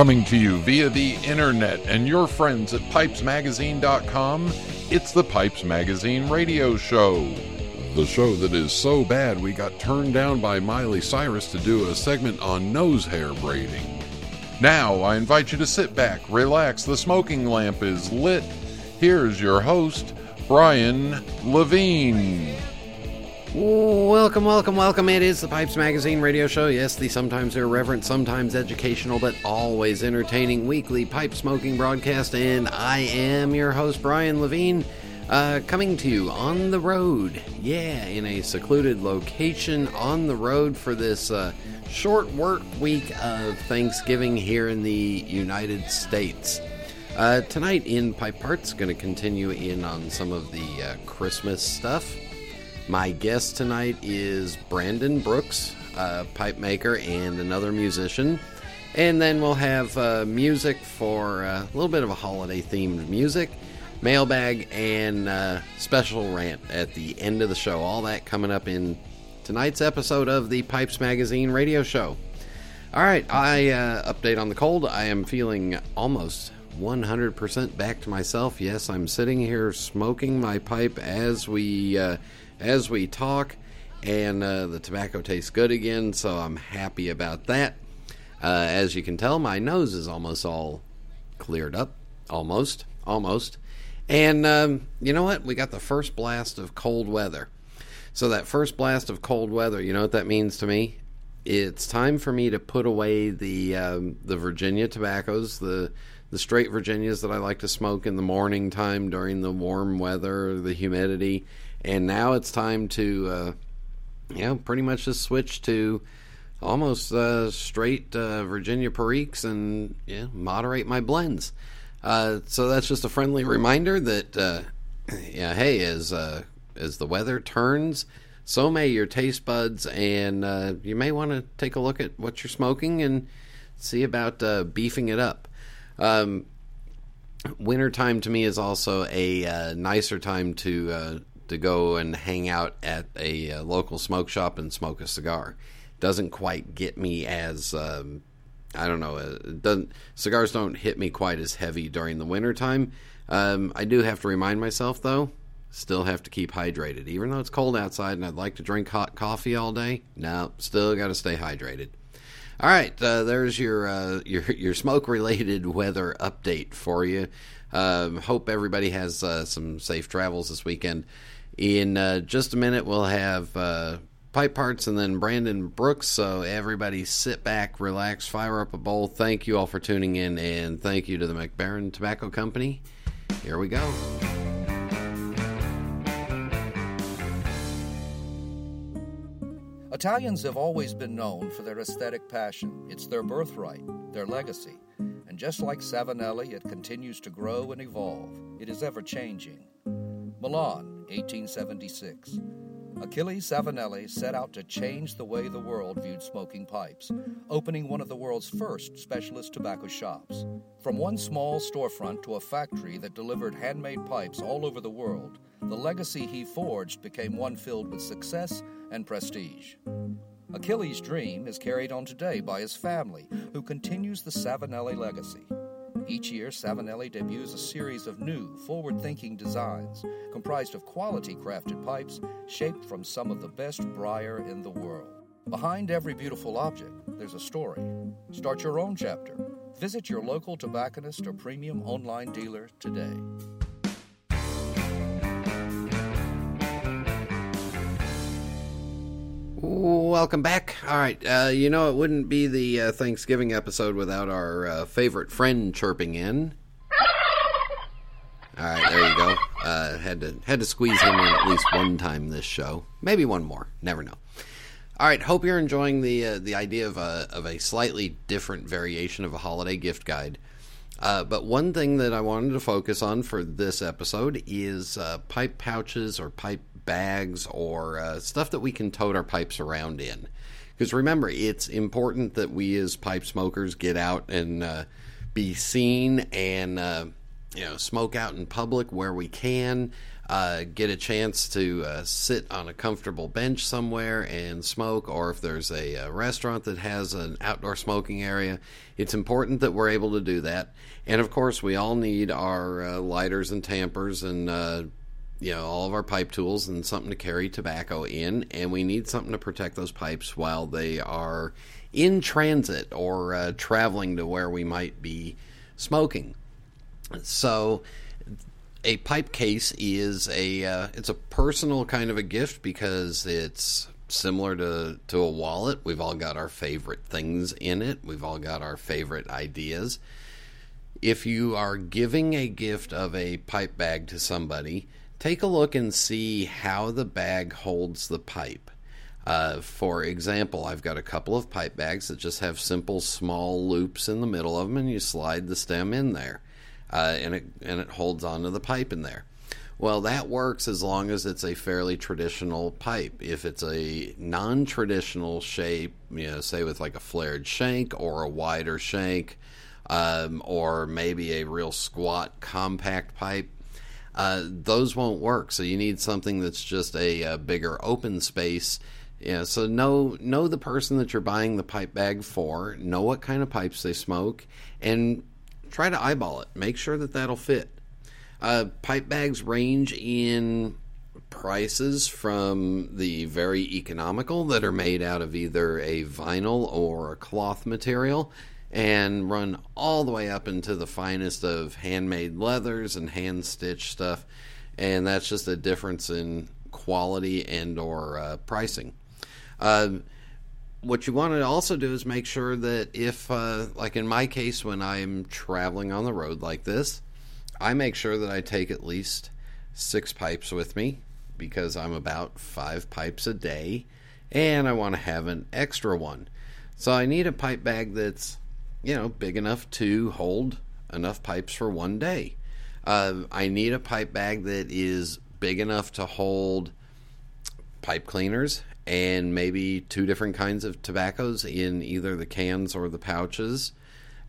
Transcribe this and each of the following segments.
Coming to you via the internet and your friends at pipesmagazine.com, it's the Pipes Magazine radio show. The show that is so bad we got turned down by Miley Cyrus to do a segment on nose hair braiding. Now I invite you to sit back, relax, the smoking lamp is lit. Here's your host, Brian Levine. Welcome, welcome, welcome. It is the Pipes Magazine radio show. Yes, the sometimes irreverent, sometimes educational, but always entertaining weekly pipe smoking broadcast. And I am your host, Brian Levine, uh, coming to you on the road. Yeah, in a secluded location on the road for this uh, short work week of Thanksgiving here in the United States. Uh, tonight in Pipe Parts, going to continue in on some of the uh, Christmas stuff. My guest tonight is Brandon Brooks, a pipe maker and another musician. And then we'll have uh, music for uh, a little bit of a holiday themed music, mailbag, and uh, special rant at the end of the show. All that coming up in tonight's episode of the Pipes Magazine radio show. All right, I uh, update on the cold. I am feeling almost 100% back to myself. Yes, I'm sitting here smoking my pipe as we uh, as we talk, and uh, the tobacco tastes good again, so I'm happy about that. Uh, as you can tell, my nose is almost all cleared up. Almost. Almost. And um, you know what? We got the first blast of cold weather. So, that first blast of cold weather, you know what that means to me? It's time for me to put away the um, the Virginia tobaccos, the the straight Virginias that I like to smoke in the morning time during the warm weather, the humidity, and now it's time to, uh, you know, pretty much just switch to almost uh, straight uh, Virginia Periques and yeah, moderate my blends. Uh, so that's just a friendly reminder that, uh, yeah, hey, as uh, as the weather turns, so may your taste buds, and uh, you may want to take a look at what you're smoking and see about uh, beefing it up. Um, wintertime to me is also a nicer time to uh, to go and hang out at a, uh, local smoke shop and smoke a cigar. Doesn't quite get me as um, I don't know. Uh, doesn't cigars don't hit me quite as heavy during the wintertime. Um, I do have to remind myself though. Still have to keep hydrated, even though it's cold outside and I'd like to drink hot coffee all day. No, still got to stay hydrated. All right, uh, there's your uh, your your smoke related weather update for you. Um, hope everybody has uh, some safe travels this weekend. In uh, just a minute, we'll have uh, pipe parts and then Brandon Brooks. So everybody sit back, relax, fire up a bowl. Thank you all for tuning in, and thank you to the Mac Baren Tobacco Company. Here we go. Italians have always been known for their aesthetic passion. It's their birthright, their legacy. And just like Savinelli, it continues to grow and evolve. It is ever changing. Milan, 1876. Achille Savinelli set out to change the way the world viewed smoking pipes, opening one of the world's first specialist tobacco shops. From one small storefront to a factory that delivered handmade pipes all over the world, the legacy he forged became one filled with success and prestige. Achilles' dream is carried on today by his family, who continues the Savinelli legacy. Each year, Savinelli debuts a series of new, forward thinking designs comprised of quality crafted pipes shaped from some of the best briar in the world. Behind every beautiful object, there's a story. Start your own chapter. Visit your local tobacconist or premium online dealer today. Welcome back. All right, uh, you know it wouldn't be the uh, Thanksgiving episode without our uh, favorite friend chirping in. All right, there you go. Uh, had to had to squeeze him in at least one time this show, maybe one more. Never know. All right, hope you're enjoying the uh, the idea of a of a slightly different variation of a holiday gift guide. Uh, but one thing that I wanted to focus on for this episode is pipe pouches or pipe bags or uh, stuff that we can tote our pipes around in. Because remember, it's important that we as pipe smokers get out and uh, be seen and uh, you know smoke out in public where we can. uh, get a chance to uh, sit on a comfortable bench somewhere and smoke, or if there's a, a, restaurant that has an outdoor smoking area, it's important that we're able to do that. And of course, we all need our uh, lighters and tampers and uh, you know all of our pipe tools and something to carry tobacco in, and we need something to protect those pipes while they are in transit or uh, traveling to where we might be smoking. So a pipe case is a uh, it's a personal kind of a gift because it's similar to to a wallet. We've all got our favorite things in it. We've all got our favorite ideas. If you are giving a gift of a pipe bag to somebody, take a look and see how the bag holds the pipe. Uh, for example, I've got a couple of pipe bags that just have simple small loops in the middle of them, and you slide the stem in there uh, and it and it holds onto the pipe in there. Well, that works as long as it's a fairly traditional pipe. If it's a non-traditional shape, you know, say with like a flared shank or a wider shank, um, or maybe a real squat compact pipe, uh, those won't work. So you need something that's just a, a bigger open space. Yeah, so know know the person that you're buying the pipe bag for, know what kind of pipes they smoke, and try to eyeball it. Make sure that that'll fit. Uh, pipe bags range in prices from the very economical that are made out of either a vinyl or a cloth material and run all the way up into the finest of handmade leathers and hand stitched stuff and that's just a difference in quality and or uh, pricing uh, what you want to also do is make sure that if, uh, like in my case, when I'm traveling on the road like this, I make sure that I take at least six pipes with me because I'm about five pipes a day and I want to have an extra one. So I need a pipe bag that's, you know, big enough to hold enough pipes for one day. Uh, I need a pipe bag that is big enough to hold pipe cleaners and maybe two different kinds of tobaccos in either the cans or the pouches.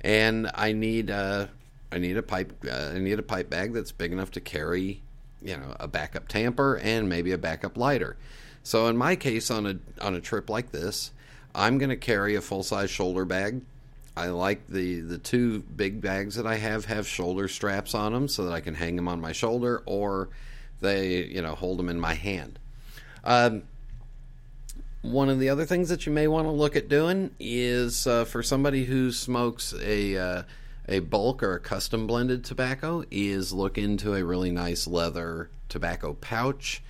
And I need a I need a pipe uh, I need a pipe bag that's big enough to carry, you know, a backup tamper and maybe a backup lighter. So in my case on a on a trip like this, I'm going to carry a full size shoulder bag. I like the the two big bags that I have have shoulder straps on them so that I can hang them on my shoulder or they you know hold them in my hand. Um, one of the other things that you may want to look at doing is uh, for somebody who smokes a uh, a bulk or a custom blended tobacco is look into a really nice leather tobacco pouch.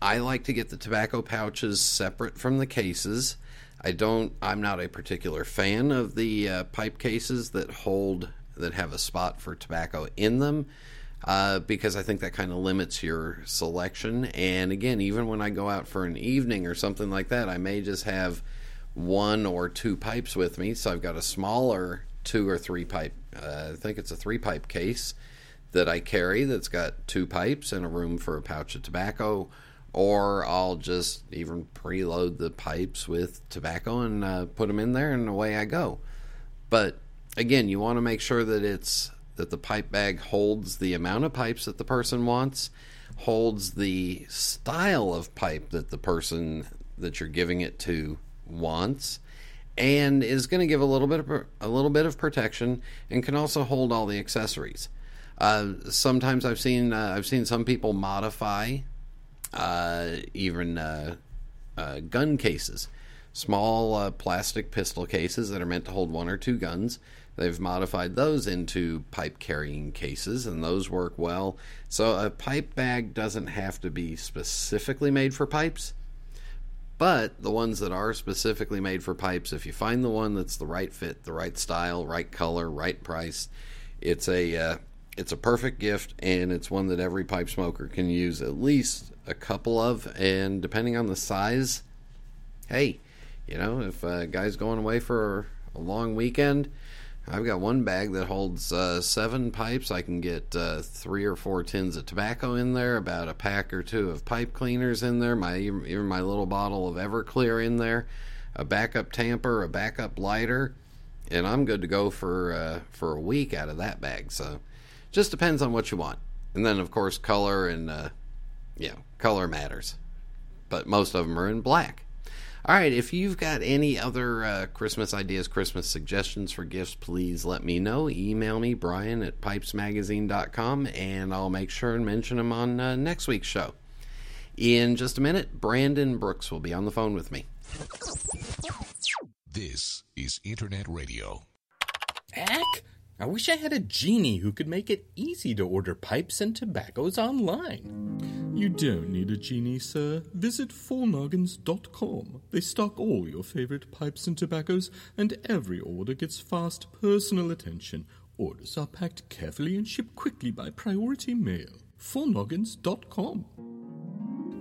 I like to get the tobacco pouches separate from the cases. I don't. I'm not a particular fan of the uh, pipe cases that hold that have a spot for tobacco in them uh, because I think that kind of limits your selection. And again, even when I go out for an evening or something like that, I may just have one or two pipes with me. So I've got a smaller two or three pipe, uh, I think it's a three pipe case that I carry that's got two pipes and a room for a pouch of tobacco. Or I'll just even preload the pipes with tobacco and uh, put them in there, and away I go. But again, you want to make sure that it's that the pipe bag holds the amount of pipes that the person wants, holds the style of pipe that the person that you're giving it to wants, and is going to give a little bit of a little bit of protection, and can also hold all the accessories. Uh, sometimes I've seen uh, I've seen some people modify uh, even uh, uh, gun cases, small uh, plastic pistol cases that are meant to hold one or two guns They've modified those into pipe carrying cases, and those work well. So a pipe bag doesn't have to be specifically made for pipes, but the ones that are specifically made for pipes, if you find the one that's the right fit, the right style, right color, right price, it's a uh, it's a perfect gift, and it's one that every pipe smoker can use at least a couple of. And depending on the size, hey, you know, if a guy's going away for a long weekend I've got one bag that holds uh, seven pipes. I can get uh, three or four tins of tobacco in there, about a pack or two of pipe cleaners in there, my even my little bottle of Everclear in there, a backup tamper, a backup lighter, and I'm good to go for uh, for a week out of that bag. So, just depends on what you want, and then of course color and uh, Yeah, color matters. But most of them are in black. All right, if you've got any other uh, Christmas ideas, Christmas suggestions for gifts, please let me know. Email me, Brian at pipesmagazine.com, and I'll make sure and mention them on uh, next week's show. In just a minute, Brandon Brooks will be on the phone with me. This is Internet Radio. Heck, I wish I had a genie who could make it easy to order pipes and tobaccos online. You don't need a genie, sir. Visit fournoggins.com. They stock all your favorite pipes and tobaccos, and every order gets fast personal attention. Orders are packed carefully and shipped quickly by priority mail. fournoggins.com.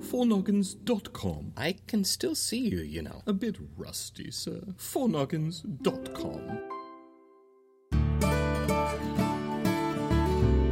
fournoggins.com. I can still see you, you know. A bit rusty, sir. fournoggins.com.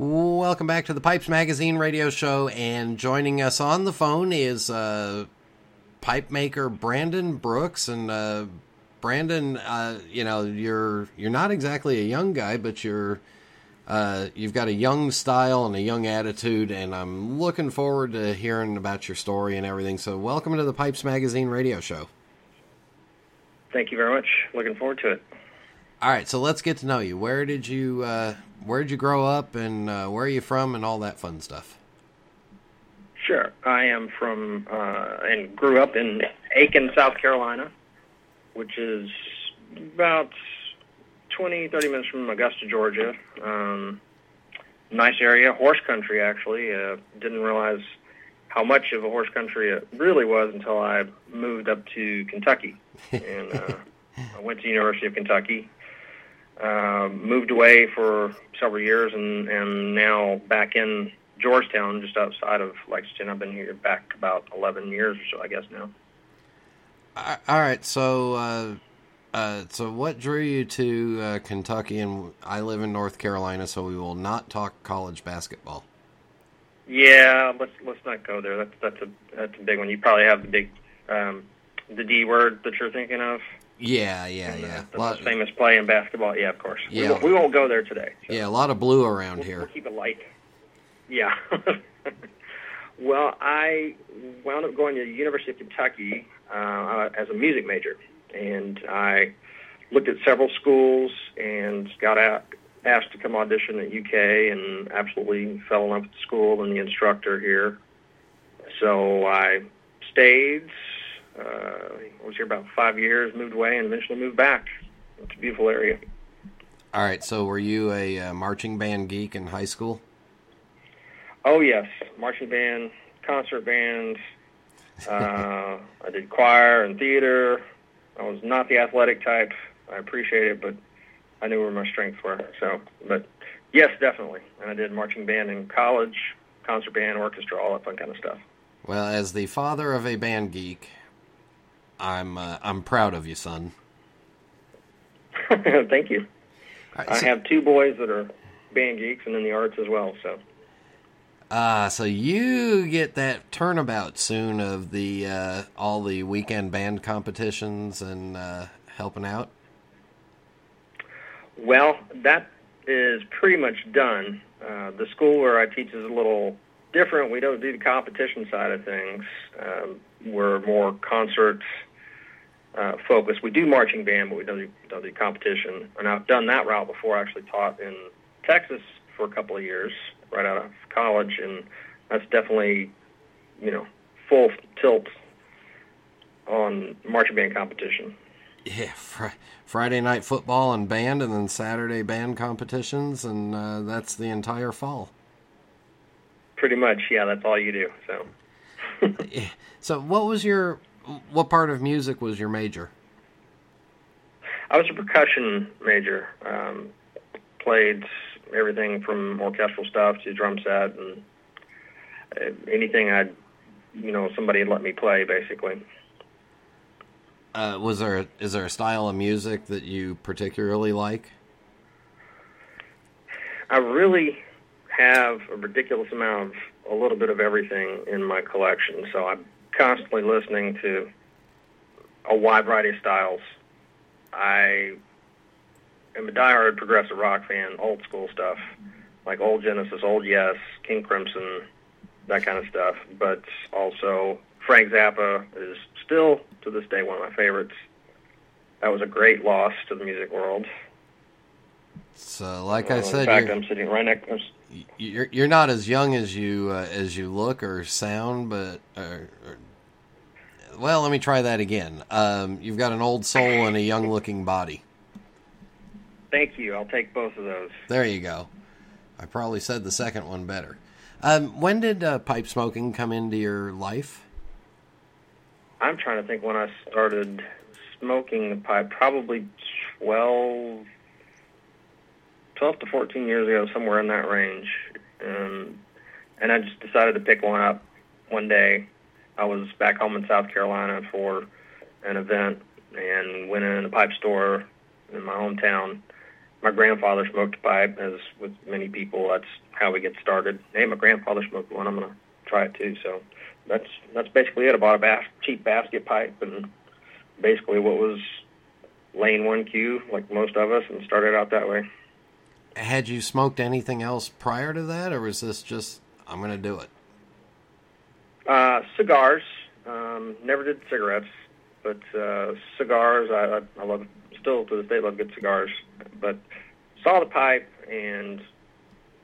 Welcome back to the Pipes Magazine radio show, and joining us on the phone is uh, pipe maker Brandon Brooks. And uh, Brandon, uh, you know, you're you're not exactly a young guy, but you're uh, you've got a young style and a young attitude, and I'm looking forward to hearing about your story and everything. So, welcome to the Pipes Magazine radio show. Thank you very much. Looking forward to it. All right, so let's get to know you. Where did you uh, where did you grow up, and uh, where are you from, and all that fun stuff? Sure. I am from uh, and grew up in Aiken, South Carolina, which is about 20, 30 minutes from Augusta, Georgia. Um, nice area, horse country actually. Uh, didn't realize how much of a horse country it really was until I moved up to Kentucky, and uh, I went to the University of Kentucky. Uh, moved away for several years, and and now back in Georgetown, just outside of Lexington. I've been here back about 11 years or so, I guess now. All right, so uh, uh, so what drew you to uh, Kentucky? And I live in North Carolina, so we will not talk college basketball. Yeah, let's let's not go there. That's that's a that's a big one. You probably have the big um, the D word that you're thinking of. Yeah, yeah, And, uh, yeah. The Lot- most famous play in basketball. Yeah, of course. We Yeah. won't, we won't go there today. so yeah, a lot of blue around we'll, here. we'll keep it light. Yeah. well, I wound up going to the University of Kentucky uh, as a music major, and I looked at several schools and got out, asked to come audition at UK, and absolutely fell in love with the school and the instructor here. So I stayed. Uh, was here about five years, moved away, and eventually moved back. It's a beautiful area. All right, so were you a uh, marching band geek in high school? Oh yes, marching band, concert band. Uh, I did choir and theater. I was not the athletic type. I appreciate it, but I knew where my strengths were. So, but yes, definitely. And I did marching band in college, concert band, orchestra, all that fun kind of stuff. Well, as the father of a band geek, I'm uh, I'm proud of you, son. Thank you. Right, I have two boys that are band geeks and in the arts as well. So, uh, so you get that turnabout soon of the uh, all the weekend band competitions and uh, helping out. Well, that is pretty much done. Uh, the school where I teach is a little different. We don't do the competition side of things. Um, we're more concert uh, focused. We do marching band, but we don't do, don't do competition. And I've done that route before. I actually taught in Texas for a couple of years, right out of college, and that's definitely, you know, full tilt on marching band competition. Yeah, fr- Friday night football and band, and then Saturday band competitions, and uh, that's the entire fall. Pretty much, yeah. That's all you do. So. So, what was your what part of music was your major? I was a percussion major. Um, played everything from orchestral stuff to drum set, and uh, anything I'd, you know, somebody had let me play, basically. Uh, was there is there a style of music that you particularly like? I really have a ridiculous amount of a little bit of everything in my collection, so I'm constantly listening to a wide variety of styles. I am a diehard progressive rock fan, old school stuff, like old Genesis, old Yes, King Crimson, that kind of stuff. But also Frank Zappa is still to this day one of my favorites. That was a great loss to the music world. So, like I Uh, said, in fact, you're, I'm sitting right next. You're you're not as young as you uh, as you look or sound, but or, or, well, let me try that again. Um, you've got an old soul and a young looking body. Thank you. I'll take both of those. There you go. I probably said the second one better. Um, when did uh, pipe smoking come into your life? I'm trying to think when I started smoking the pipe. Probably 12, 12 to 14 years ago, somewhere in that range. Um, and I just decided to pick one up one day. I was back home in South Carolina for an event and went in a pipe store in my hometown. My grandfather smoked a pipe, as with many people. That's how we get started. Hey, my grandfather smoked one. I'm gonna try it too. So that's that's basically it. I bought a bas- cheap basket pipe and basically what was Lane 1-Q, like most of us, and started out that way. Had you smoked anything else prior to that, or was this just I'm going to do it? Uh, cigars. Um, never did cigarettes, but uh, cigars. I, I, love. Still to this day, love good cigars. But saw the pipe, and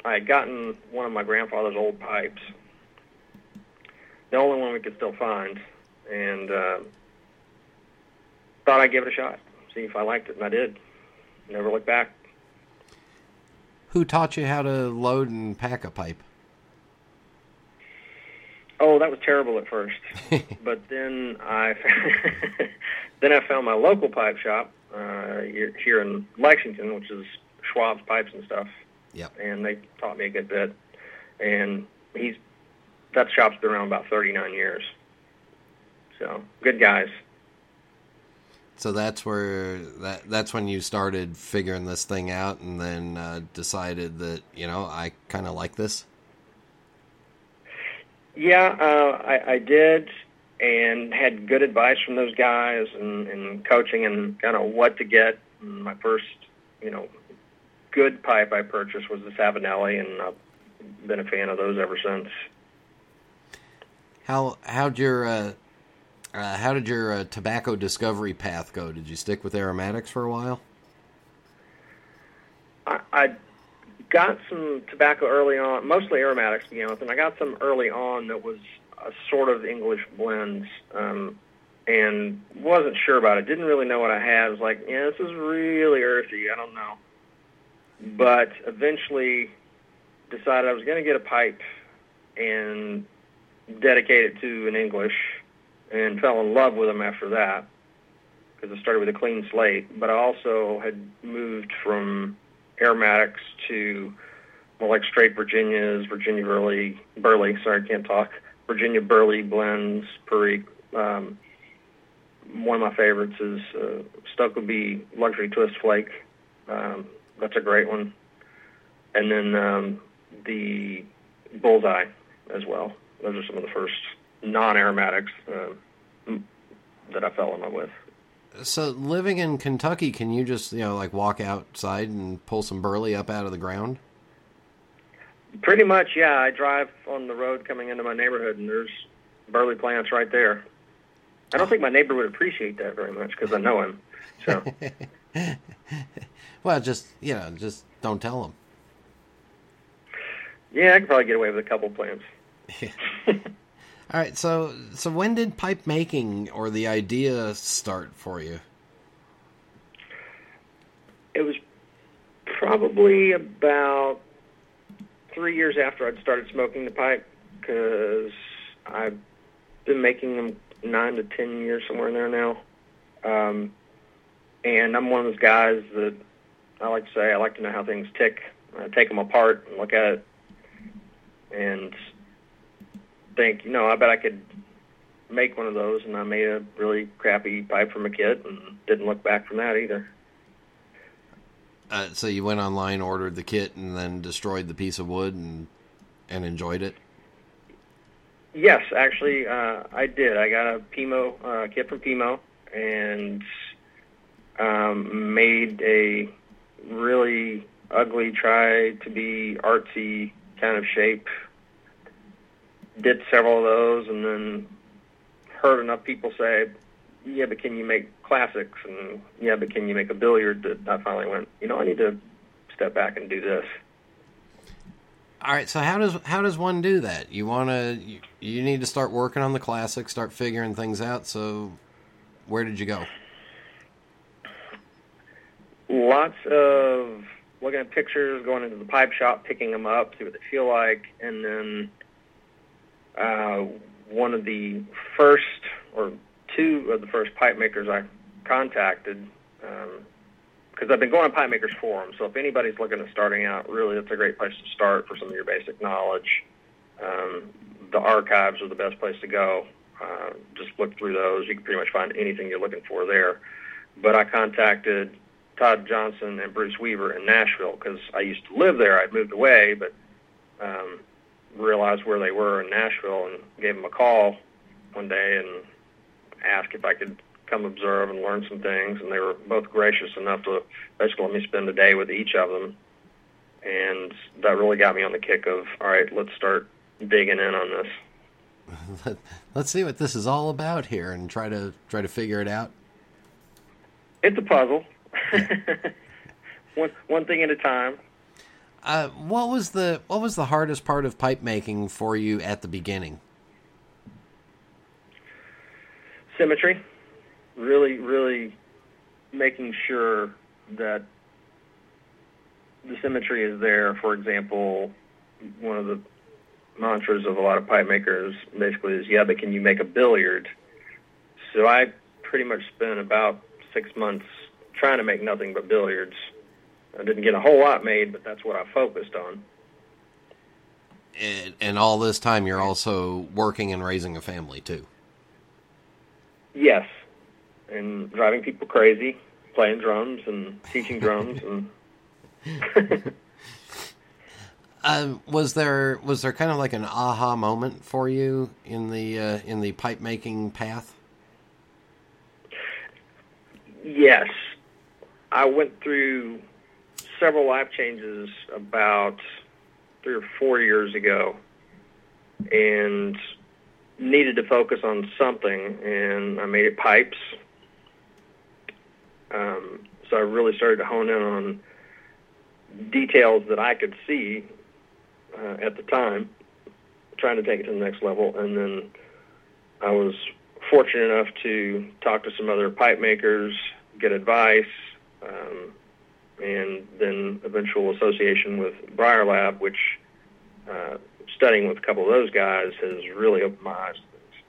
I had gotten one of my grandfather's old pipes, the only one we could still find, and uh, thought I'd give it a shot, see if I liked it, and I did. Never looked back. Who taught you how to load and pack a pipe? Oh, that was terrible at first, but then I then I found my local pipe shop uh, here in Lexington, which is Schwab's Pipes and stuff. Yep. And they taught me a good bit, and he's that shop's been around about 39 years. So good guys. So that's where that that's when you started figuring this thing out, and then uh, decided that you know I kind of like this. Yeah, uh, I, I did, and had good advice from those guys, and, and coaching, and kind of what to get. And my first, you know, good pipe I purchased was the Savinelli, and I've been a fan of those ever since. How how'd your uh, uh, how did your uh, tobacco discovery path go? Did you stick with aromatics for a while? I, I got some tobacco early on, mostly aromatics to begin with, and I got some early on that was a sort of English blends, um, and wasn't sure about it. Didn't really know what I had. I was like, yeah, this is really earthy. I don't know. But eventually decided I was going to get a pipe and dedicate it to an English, and fell in love with them after that because I started with a clean slate. But I also had moved from aromatics to more like straight Virginias, Virginia Burley, Burley. Sorry, I can't talk. Virginia Burley blends, Perique. Um, one of my favorites is uh, Stokkebye Luxury Twist Flake. Um, that's a great one. And then um, the Bullseye as well. Those are some of the first non-aromatics uh, that I fell in love with. So living in Kentucky, can you just you know like walk outside and pull some burley up out of the ground? Pretty much, yeah. I drive on the road coming into my neighborhood, and there's burley plants right there. I don't think my neighbor would appreciate that very much because I know him. So Well, just you know, just don't tell them. yeah, I could probably get away with a couple plants. All right, so so when did pipe making or the idea start for you? It was probably about three years after I'd started smoking the pipe because I've been making them nine to ten years, somewhere in there now. Um, and I'm one of those guys that I like to say I like to know how things tick. I take them apart and look at it, and think, you know, I bet I could make one of those, and I made a really crappy pipe from a kit, and didn't look back from that either. Uh, so you went online, ordered the kit, and then destroyed the piece of wood and and enjoyed it. Yes, actually, uh, I did. I got a Pimo uh, kit from Pimo and um, made a really ugly, try to be artsy kind of shape. Did several of those, and then heard enough people say, "Yeah, but can you make classics?" And "Yeah, but can you make a billiard?" That I finally went, you know, I need to step back and do this. All right, so how does how does one do that? You want to you, you need to start working on the classics, start figuring things out. So, where did you go? Lots of looking at pictures, going into the pipe shop, picking them up, see what they feel like, and then uh, one of the first or two of the first pipe makers I contacted, because um, I've been going on pipe makers forums. So if anybody's looking at starting out, really, that's a great place to start for some of your basic knowledge. Um, the archives are the best place to go. Uh, just look through those. You can pretty much find anything you're looking for there. But I contacted Todd Johnson and Bruce Weaver in Nashville because I used to live there. I'd moved away, but um, realized where they were in Nashville and gave them a call one day and asked if I could come observe and learn some things. And they were both gracious enough to basically let me spend a day with each of them. And that really got me on the kick of, all right, let's start digging in on this. let's see what this is all about here and try to try to figure it out. It's a puzzle. one one thing at a time. Uh, what was the what was the hardest part of pipe making for you at the beginning? Symmetry, really, really making sure that the symmetry is there. For example, one of the mantras of a lot of pipe makers basically is, "Yeah, but can you make a billiard?" So I pretty much spent about six months trying to make nothing but billiards. I didn't get a whole lot made, but that's what I focused on. And, and all this time, you're also working and raising a family too. Yes, and driving people crazy, playing drums and teaching drums, and. um, was there was there kind of like an aha moment for you in the uh, in the pipe making path? Yes, I went through several life changes about three or four years ago and needed to focus on something, and I made it pipes. Um, so I really started to hone in on details that I could see uh, at the time, trying to take it to the next level. And then I was fortunate enough to talk to some other pipe makers, get advice, um, and then eventual association with Briar Lab, which uh, studying with a couple of those guys has really opened my eyes to things.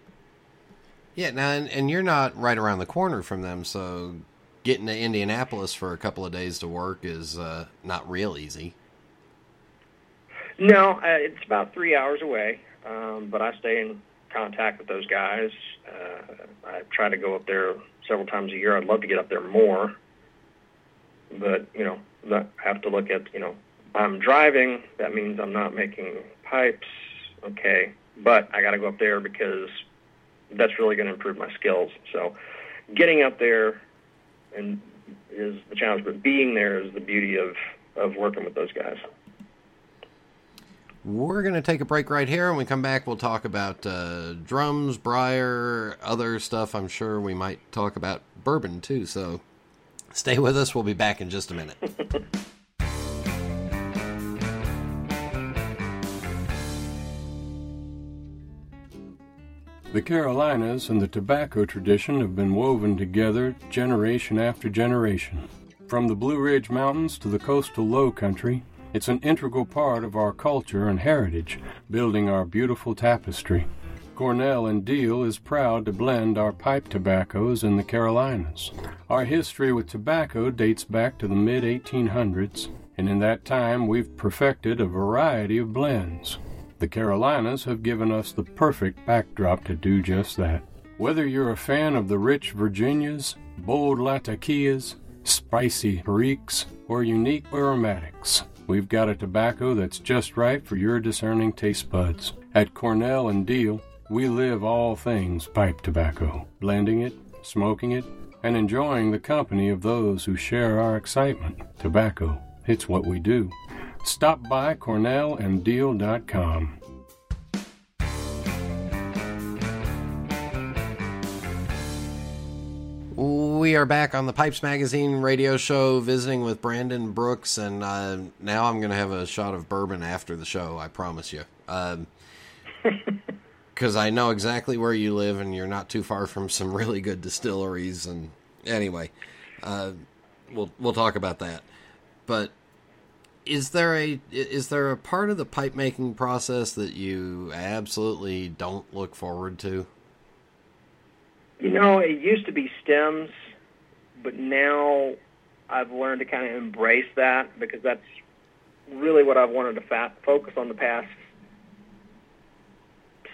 Yeah, now and, and you're not right around the corner from them, so getting to Indianapolis for a couple of days to work is uh, not real easy. No, uh, it's about three hours away, um, but I stay in contact with those guys. Uh, I try to go up there several times a year. I'd love to get up there more but you know, I have to look at you know, I'm driving. That means I'm not making pipes. Okay, but I got to go up there because that's really going to improve my skills. So, getting up there and is the challenge, but being there is the beauty of of working with those guys. We're going to take a break right here. When we come back, we'll talk about uh, drums, briar, other stuff. I'm sure we might talk about bourbon too. So Stay with us. We'll be back in just a minute. The Carolinas and the tobacco tradition have been woven together generation after generation. From the Blue Ridge Mountains to the coastal low country, it's an integral part of our culture and heritage, building our beautiful tapestry. Cornell and Diehl is proud to blend our pipe tobaccos in the Carolinas. Our history with tobacco dates back to the mid 1800s, and in that time we've perfected a variety of blends. The Carolinas have given us the perfect backdrop to do just that. Whether you're a fan of the rich Virginias, bold Latakias, spicy Periques, or unique aromatics, we've got a tobacco that's just right for your discerning taste buds. At Cornell and Diehl, we live all things pipe tobacco, blending it, smoking it, and enjoying the company of those who share our excitement. Tobacco, it's what we do. Stop by cornellanddiehl.com. We are back on the Pipes Magazine radio show visiting with Brandon Brooks, and uh, now I'm going to have a shot of bourbon after the show, I promise you. Because I know exactly where you live, and you're not too far from some really good distilleries. And anyway, uh, we'll we'll talk about that. But is there a is there a part of the pipe making process that you absolutely don't look forward to? You know, it used to be stems, but now I've learned to kind of embrace that because that's really what I've wanted to fa- focus on the past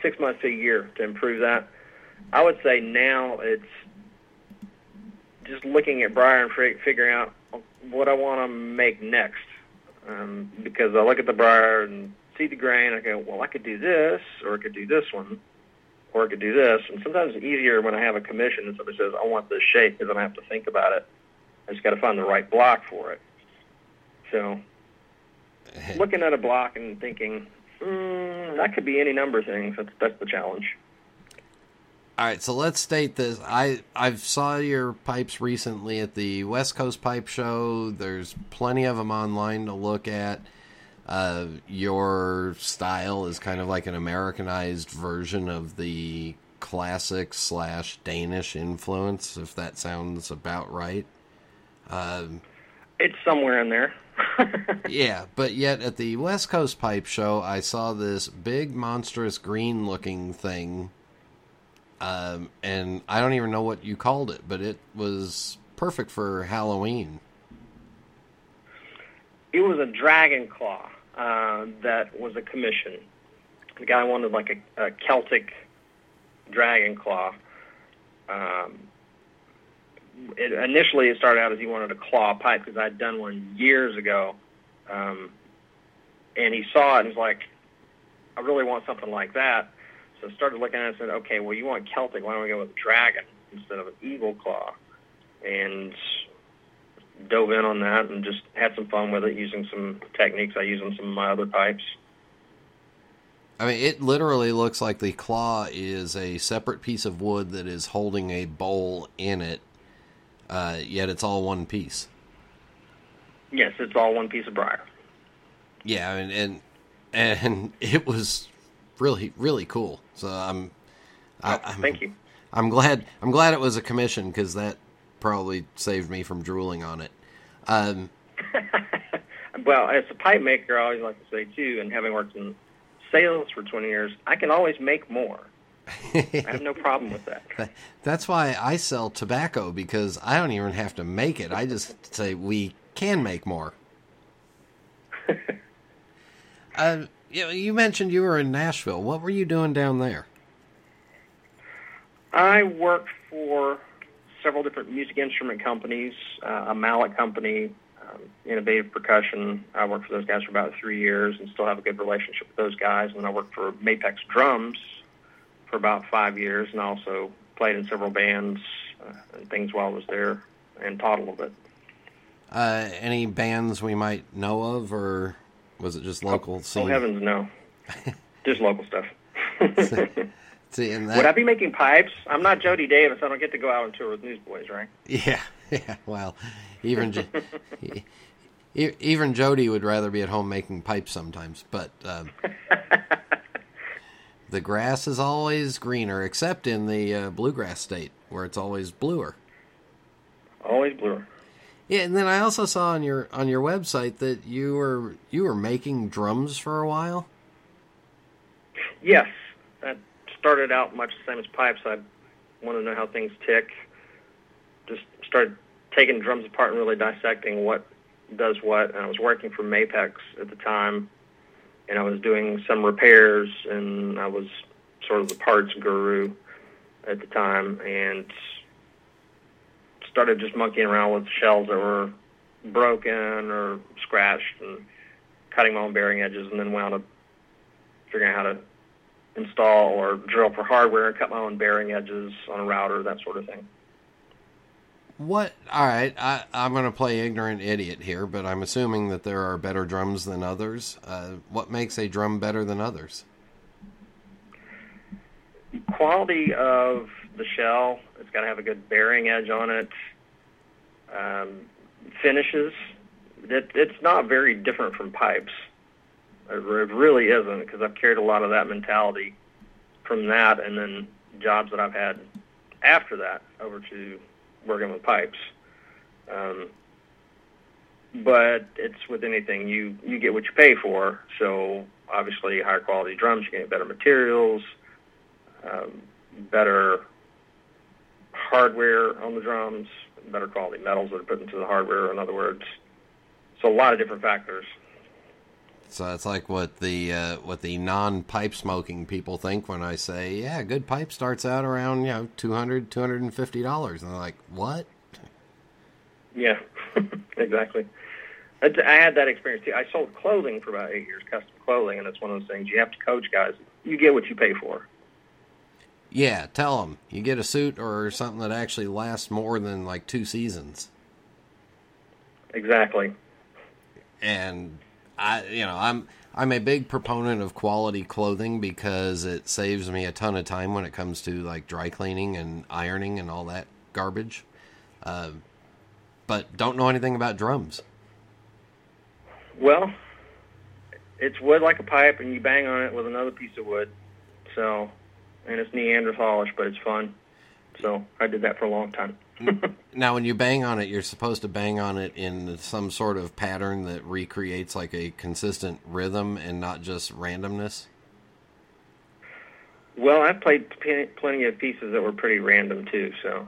six months to a year to improve that. I would say now it's just looking at briar and fig- figuring out what I want to make next. Um, because I look at the briar and see the grain, I go, well, I could do this, or I could do this one or I could do this. And sometimes it's easier when I have a commission and somebody says, I want this shape because I don't have to think about it. I just got to find the right block for it. So looking at a block and thinking, mm, that could be any number of things. That's, that's the challenge. All right, so let's state this. I I've saw your pipes recently at the West Coast Pipe Show. There's plenty of them online to look at. Uh, your style is kind of like an Americanized version of the classic slash Danish influence, if that sounds about right. Um, it's somewhere in there. Yeah, but yet at the West Coast Pipe Show, I saw this big, monstrous, green looking thing. Um, and I don't even know what you called it, but it was perfect for Halloween. It was a dragon claw uh, that was a commission. The guy wanted like a, a Celtic dragon claw. Um, it, initially, it started out as he wanted a claw pipe because I'd done one years ago, um, and he saw it and was like, "I really want something like that." So I started looking at it and said, "Okay, well, you want Celtic? Why don't we go with a dragon instead of an eagle claw?" And dove in on that and just had some fun with it using some techniques I use on some of my other pipes. I mean, it literally looks like the claw is a separate piece of wood that is holding a bowl in it, uh, yet it's all one piece. Yes, it's all one piece of briar. Yeah, and and, and it was really really cool. So I'm, I, I'm thank you. I'm glad I'm glad it was a commission because that probably saved me from drooling on it. Um, well, as a pipe maker, I always like to say too, and having worked in sales for 20 years, I can always make more. I have no problem with that. That's why I sell tobacco because I don't even have to make it. I just say we can make more. uh, you mentioned you were in Nashville. What were you doing down there? I worked for several different music instrument companies, uh, a mallet company, um, Innovative Percussion. I worked for those guys for about three years and still have a good relationship with those guys. And then I worked for Mapex Drums for about five years and also played in several bands uh, and things while I was there and taught a little bit. Uh, any bands we might know of, or was it just local? Oh, scene? oh heavens, no. just local stuff. See, that, Would I be making pipes? I'm not Jody Davis. I don't get to go out on tour with Newsboys, right? Yeah, yeah. Well, even jo- even Jody would rather be at home making pipes sometimes. But um, the grass is always greener, except in the uh, bluegrass state where it's always bluer. Always bluer. Yeah, and then I also saw on your on your website that you were you were making drums for a while. Yes, that started out much the same as pipes. I wanted to know how things tick. Just started taking drums apart and really dissecting what does what. And I was working for Mapex at the time, and I was doing some repairs, and I was sort of the parts guru at the time, and started just monkeying around with shells that were broken or scratched, and cutting my own bearing edges, and then wound up figuring out how to install or drill for hardware and cut my own bearing edges on a router, that sort of thing. What? All right, I, I'm going to play ignorant idiot here, but I'm assuming that there are better drums than others. Uh, what makes a drum better than others? Quality of the shell. It's got to have a good bearing edge on it. Um, finishes. It, it's not very different from pipes. It really isn't because I've carried a lot of that mentality from that, and then jobs that I've had after that over to working with pipes. Um, but it's with anything you you get what you pay for. So obviously, higher quality drums, you get better materials, um, better hardware on the drums, better quality metals that are put into the hardware. In other words, so a lot of different factors. So that's like what the uh, what the non pipe smoking people think when I say, yeah, a good pipe starts out around you know 200 250 dollars, and they're like, what? Yeah, exactly. I, I had that experience too. I sold clothing for about eight years, custom clothing, and it's one of those things you have to coach guys. You get what you pay for. Yeah, tell them you get a suit or something that actually lasts more than like two seasons. Exactly. And I, you know, I'm I'm a big proponent of quality clothing because it saves me a ton of time when it comes to like dry cleaning and ironing and all that garbage. Uh, but don't know anything about drums. Well, it's wood like a pipe, and you bang on it with another piece of wood. So, and it's Neanderthalish, but it's fun. So I did that for a long time. now, when you bang on it, you're supposed to bang on it in some sort of pattern that recreates like a consistent rhythm and not just randomness. Well, I've played p- plenty of pieces that were pretty random too. So,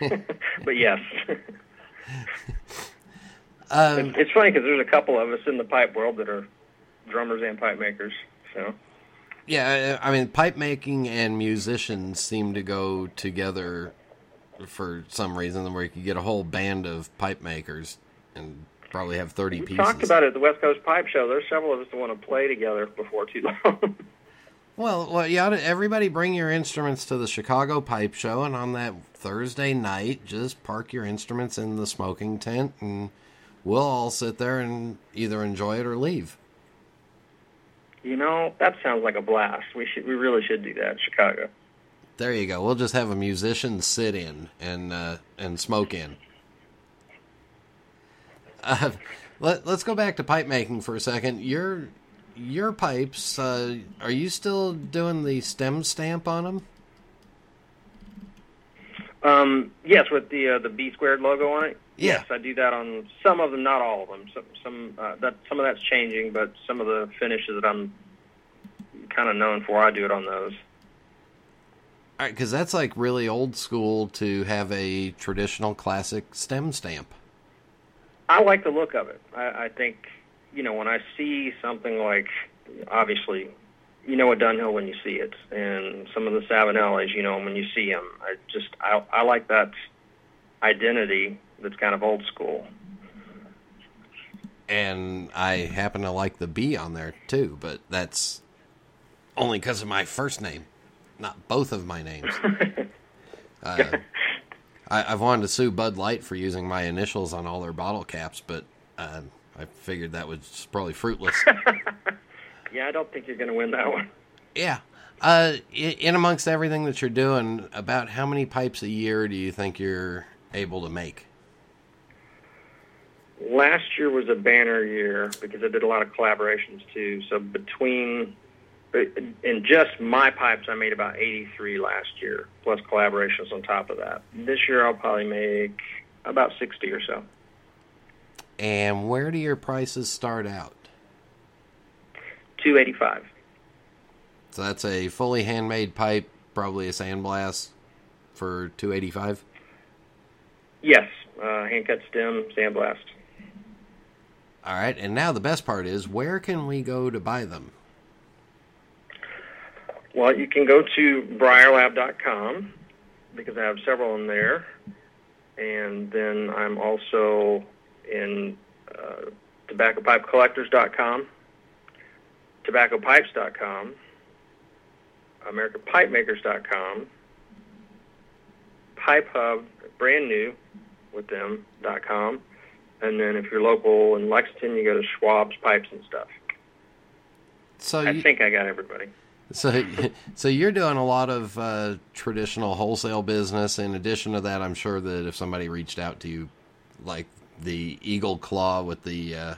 but yes. Um, it's, it's funny because there's a couple of us in the pipe world that are drummers and pipe makers. So. Yeah, I mean, pipe making and musicians seem to go together for some reason, where you could get a whole band of pipe makers and probably have thirty we pieces. talked about it at the West Coast Pipe Show. There's several of us that want to play together before too long. well, well, to, everybody bring your instruments to the Chicago Pipe Show, and on that Thursday night, just park your instruments in the smoking tent, and we'll all sit there and either enjoy it or leave. You know, that sounds like a blast. We should, we really should do that in Chicago. There you go. We'll just have a musician sit in and uh, and smoke in. Uh, let, us go back to pipe making for a second. Your your pipes, uh, are you still doing the stem stamp on them? Um, yes, with the uh, the B squared logo on it. Yeah. Yes, I do that on some of them, not all of them. Some some uh, that some of that's changing, but some of the finishes that I'm kind of known for, I do it on those. All right, because that's like really old school to have a traditional classic stem stamp. I like the look of it. I, I think, you know, when I see something like, obviously, you know a Dunhill when you see it, and some of the Savinellis, you know them when you see them. I just, I, I like that identity that's kind of old school. And I happen to like the B on there too, but that's only because of my first name not both of my names. uh, I, have wanted to sue Bud Light for using my initials on all their bottle caps, but uh, I figured that was probably fruitless. yeah, I don't think you're going to win that one. Yeah. Uh, in amongst everything that you're doing, about how many pipes a year do you think you're able to make? Last year was a banner year because I did a lot of collaborations too. So between in just my pipes, I made about 83 last year, plus collaborations on top of that. This year, I'll probably make about 60 or so. And where do your prices start out? 285. So that's a fully handmade pipe, probably a sandblast for 285. Yes, uh, hand cut stem, sandblast. All right, and now the best part is where can we go to buy them? Well, you can go to briarlab.com because I have several in there. And then I'm also in uh, tobaccopipecollectors.com, tobaccopipes.com, americanpipemakers.com, Pipe Hub, brand new with them.com. And then if you're local in Lexington, you go to Schwab's Pipes and stuff. So I you, think I got everybody. So so you're doing a lot of uh, traditional wholesale business. In addition to that, I'm sure that if somebody reached out to you, like the eagle claw with the uh,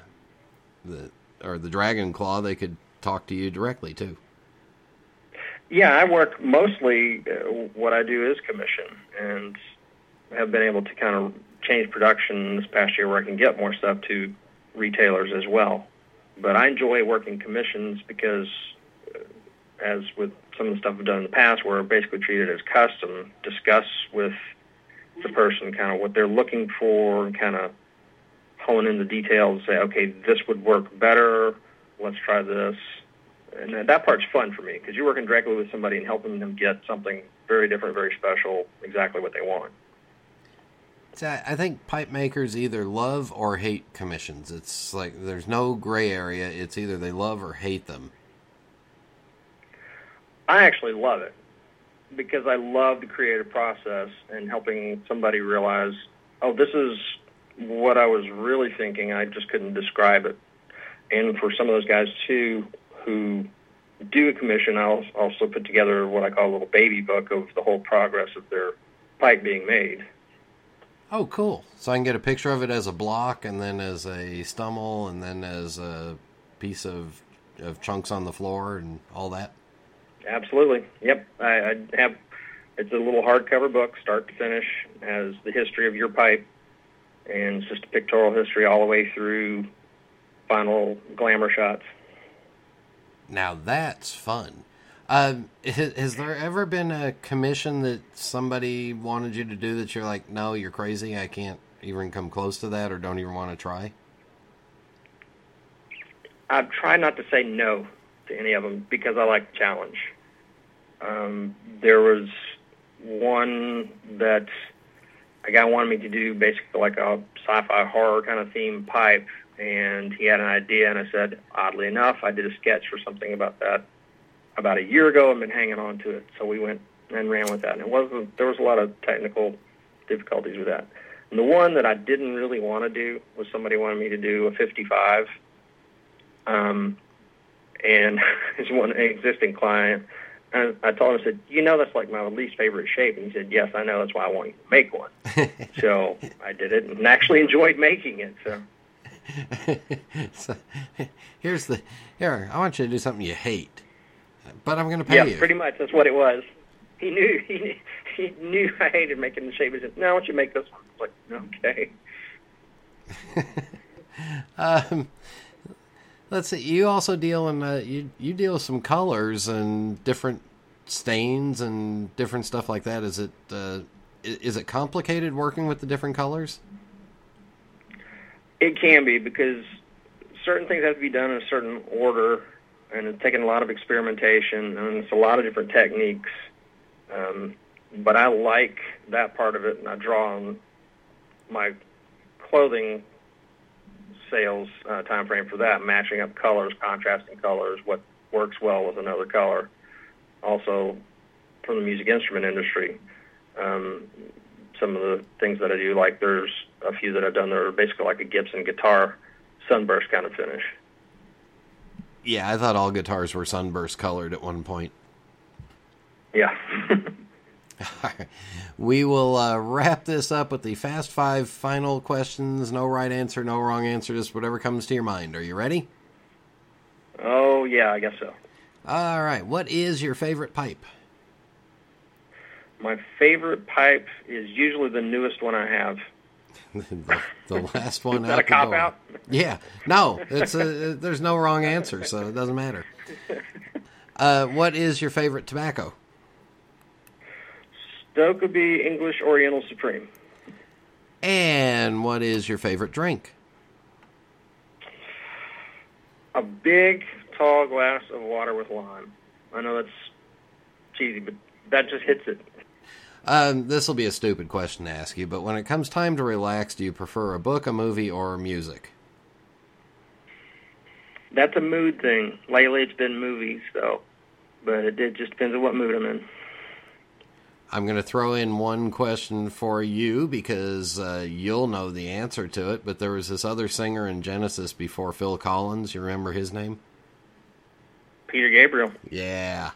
the or the dragon claw, they could talk to you directly too. Yeah, I work mostly. Uh, what I do is commission, and have been able to kind of change production this past year where I can get more stuff to retailers as well. But I enjoy working commissions because, as with some of the stuff I've done in the past, where basically treated as custom, discuss with the person kind of what they're looking for, and kind of hone in the details. and Say, okay, this would work better. Let's try this and that- that part's fun for me because you're working directly with somebody and helping them get something very different, very special, exactly what they want. I I think pipe makers either love or hate commissions. It's like there's no gray area. It's either they love or hate them. I actually love it because I love the creative process and helping somebody realize, oh, this is what I was really thinking. I just couldn't describe it. And for some of those guys too who do a commission, I'll also put together what I call a little baby book of the whole progress of their pipe being made. Oh, cool! So I can get a picture of it as a block, and then as a stummel, and then as a piece of of chunks on the floor, and all that. Absolutely. Yep. I, I have. It's a little hardcover book, start to finish, has the history of your pipe, and it's just a pictorial history all the way through final glamour shots. Now that's fun. Um, has, has there ever been a commission that somebody wanted you to do that you're like, no, you're crazy. I can't even come close to that, or don't even want to try? I try not to say no to any of them because I like the challenge. Um, there was one that a guy wanted me to do basically like a sci-fi horror kind of theme pipe, and he had an idea, and I said, oddly enough, I did a sketch for something about that about a year ago and been hanging on to it. So we went and ran with that, and it wasn't. There was a lot of technical difficulties with that. And the one that I didn't really want to do was somebody wanted me to do a 55 um, and it's one an existing client. And I told him, I said, you know, that's like my least favorite shape. And he said, yes, I know. That's why I want you to make one. so I did it and actually enjoyed making it. So so, here's the here. I want you to do something you hate, but I'm going to pay yeah, you. Yeah, pretty much that's what it was. He knew he knew, he knew I hated making the shape. He said, no, I want you to make this one. I was like, okay. um, let's see. You also deal in uh, you you deal with some colors and different stains and different stuff like that. Is it uh, is it complicated working with the different colors? It can be because certain things have to be done in a certain order, and it's taken a lot of experimentation, and it's a lot of different techniques. Um, but I like that part of it, and I draw on my clothing sales uh, time frame for that, matching up colors, contrasting colors, what works well with another color. Also, from the music instrument industry, um, some of the things that I do, like there's a few that I've done that are basically like a Gibson guitar sunburst kind of finish. Yeah, I thought all guitars were sunburst colored at one point. Yeah. We will uh, wrap this up with the fast five final questions. No right answer, no wrong answer, just whatever comes to your mind. Are you ready? oh, yeah, I guess so. All right. What is your favorite pipe? My favorite pipe is usually the newest one I have. the, the last one Is that out a cop door. out? Yeah. No, it's a, there's no wrong answer, so it doesn't matter. Uh, what is your favorite tobacco? Stokkebye English Oriental Supreme. And what is your favorite drink? A big, tall glass of water with lime. I know that's cheesy, but that just hits it. Um, this will be a stupid question to ask you, but when it comes time to relax, do you prefer a book, a movie, or music? That's a mood thing. Lately, it's been movies, though, but it, it just depends on what mood I'm in. I'm going to throw in one question for you because uh, you'll know the answer to it. But there was this other singer in Genesis before Phil Collins. You remember his name? Peter Gabriel. Yeah.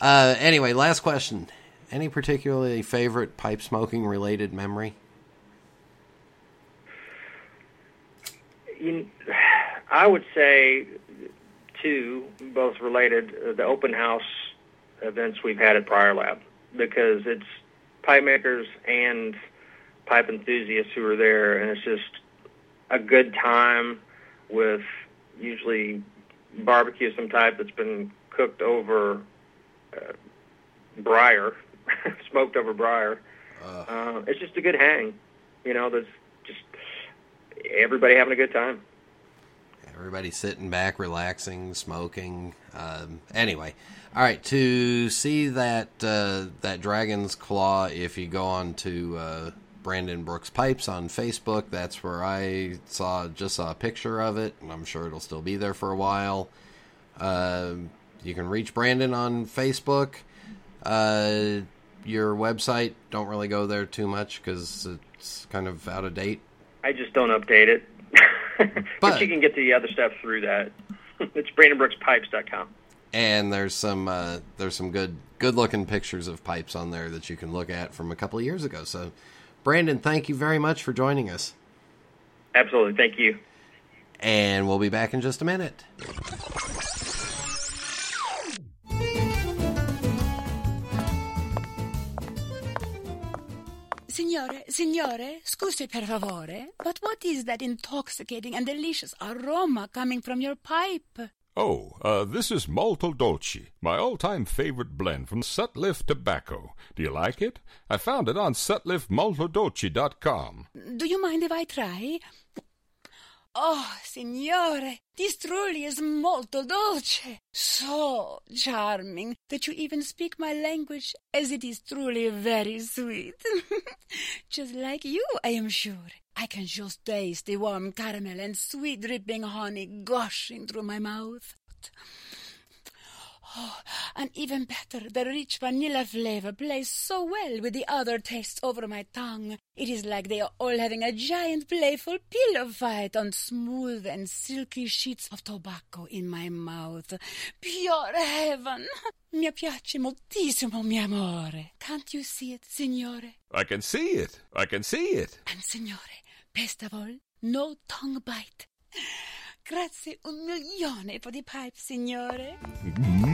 Uh, anyway, last question. Any particularly favorite pipe smoking related memory? You, I would say two, both related. Uh, the open house events we've had at Briar Lab because it's pipe makers and pipe enthusiasts who are there, and it's just a good time with usually barbecue of some type that's been cooked over uh, briar, smoked over briar. Uh, Uh, it's just a good hang. You know, there's just everybody having a good time. Everybody sitting back, relaxing, smoking. Um, anyway, all right. To see that uh, that dragon's claw, if you go on to uh, Brandon Brooks Pipes on Facebook, that's where I saw just saw a picture of it, and I'm sure it'll still be there for a while. Uh, you can reach Brandon on Facebook. Uh, your website, don't really go there too much because it's kind of out of date. I just don't update it. but, But- you can get to the other stuff through that. it's BrandonBrooksPipes.com. and there's some uh, there's some good good looking pictures of pipes on there that you can look at from a couple of years ago. So, Brandon, thank you very much for joining us, Absolutely. Thank you. and we'll be back in just a minute. Signore, signore, scusi per favore, but what is that intoxicating and delicious aroma coming from your pipe? Oh, uh, this is Molto Dolce, my all-time favorite blend from Sutliff Tobacco. Do you like it? I found it on sutliffmoltodolce.com. Do you mind if I try? Oh, signore, this truly is molto dolce. So charming that you even speak my language as it is truly very sweet. just like you, I am sure. I can just taste the warm caramel and sweet dripping honey gushing through my mouth. Oh, and even better, the rich vanilla flavor plays so well with the other tastes over my tongue. It is like they are all having a giant playful pillow fight on smooth and silky sheets of tobacco in my mouth. Pure heaven! Mi piace moltissimo, mio amore. Can't you see it, signore? I can see it. I can see it. And signore, best of all, no tongue bite. Grazie un milione for the pipe, signore. Mm-hmm.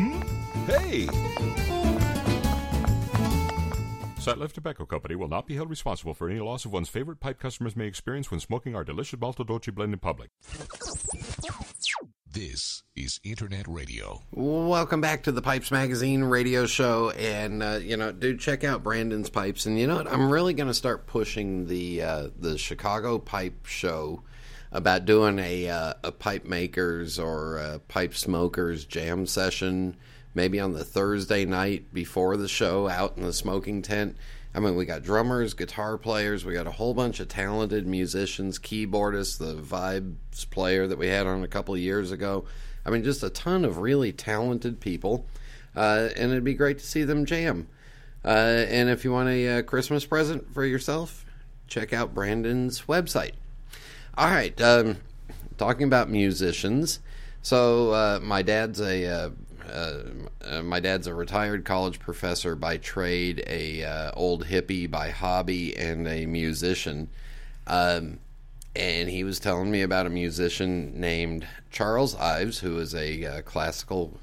Hey! Sutliff Tobacco Company will not be held responsible for any loss of one's favorite pipe customers may experience when smoking our delicious Molto Dolce blend in public. This is Internet Radio. Welcome back to the Pipes Magazine radio show, and uh, you know, dude, check out Brandon's pipes. And you know what? I'm really going to start pushing the uh, the Chicago Pipe Show about doing a uh, a pipe makers or uh pipe smokers jam session, maybe on the Thursday night before the show, out in the smoking tent. I mean, we got drummers, guitar players, we got a whole bunch of talented musicians, keyboardists, the vibes player that we had on a couple of years ago. I mean, just a ton of really talented people, uh, and it'd be great to see them jam. Uh, and if you want a uh, Christmas present for yourself, check out Brandon's website. All right, um, talking about musicians. So uh, my dad's a uh, uh, my dad's a retired college professor by trade, a uh, old hippie by hobby, and a musician. Um, and he was telling me about a musician named Charles Ives, who is a uh, classical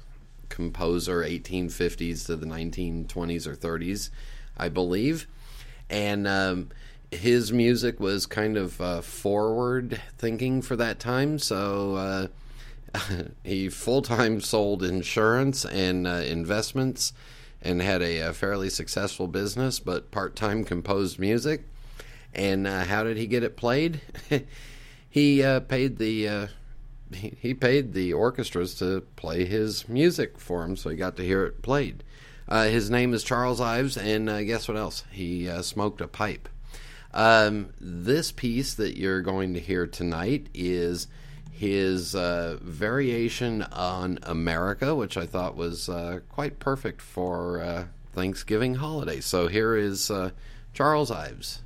composer, 1850s to the 1920s or 30s, I believe. And um, his music was kind of uh, forward thinking for that time. So he full time sold insurance and uh, investments and had a, a fairly successful business, but part time composed music. And uh, how did he get it played? he uh, paid the uh, he, he paid the orchestras to play his music for him, so he got to hear it played. Uh, his name is Charles Ives, and uh, guess what else? He smoked a pipe. Um, this piece that you're going to hear tonight is his uh, variation on America, which I thought was uh, quite perfect for uh, Thanksgiving holiday. So here is uh, Charles Ives.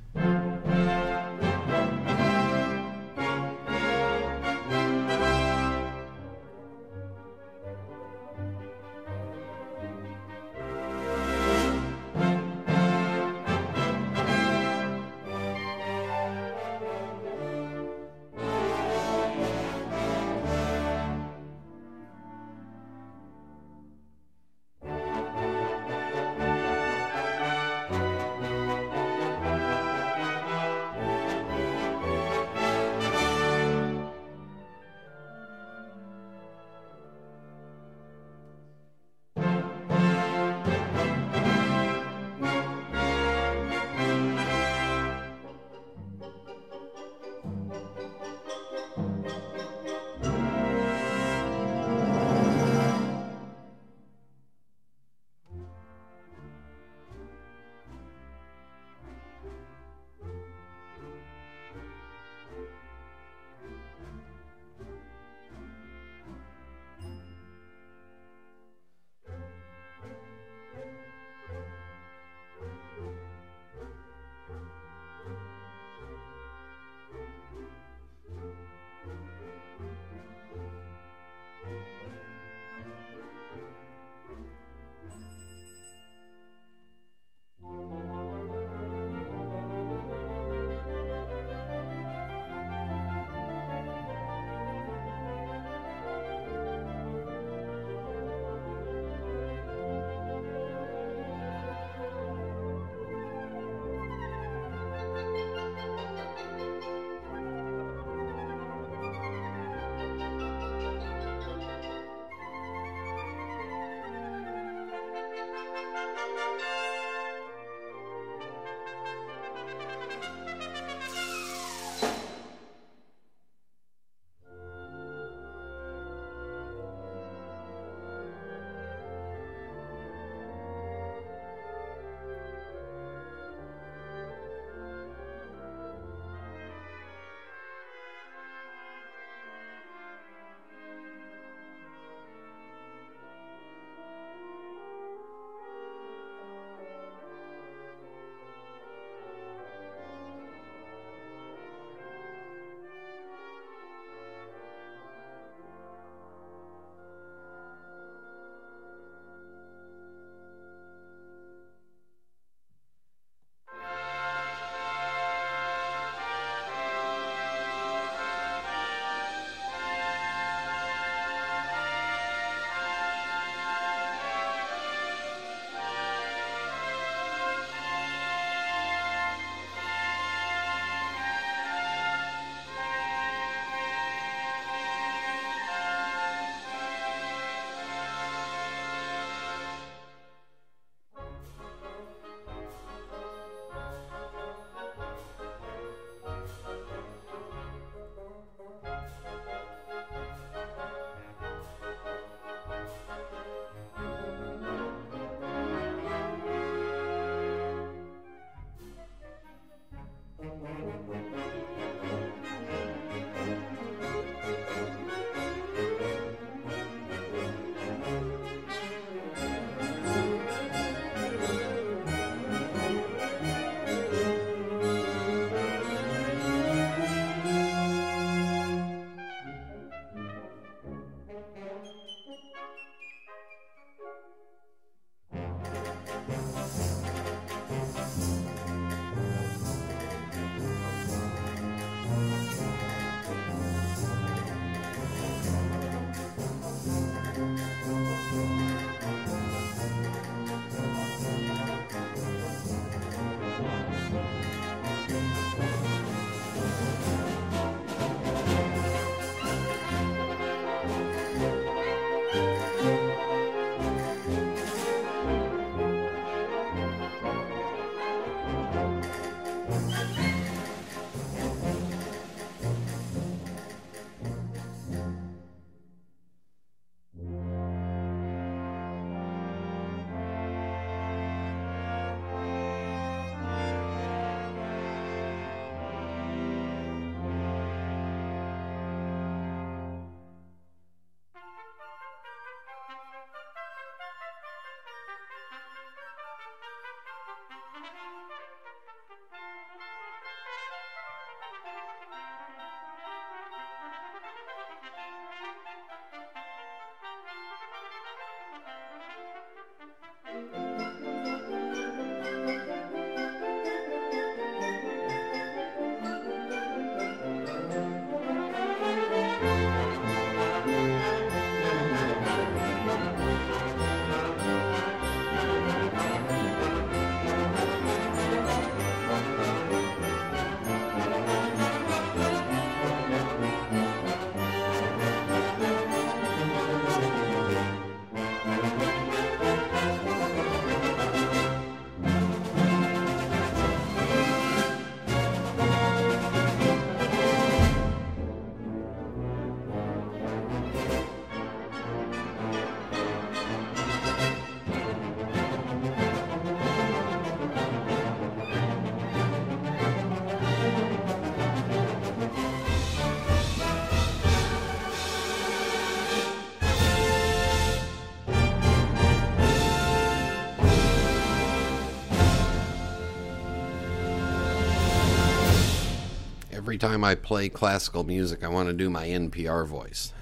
Time I play classical music, I want to do my NPR voice.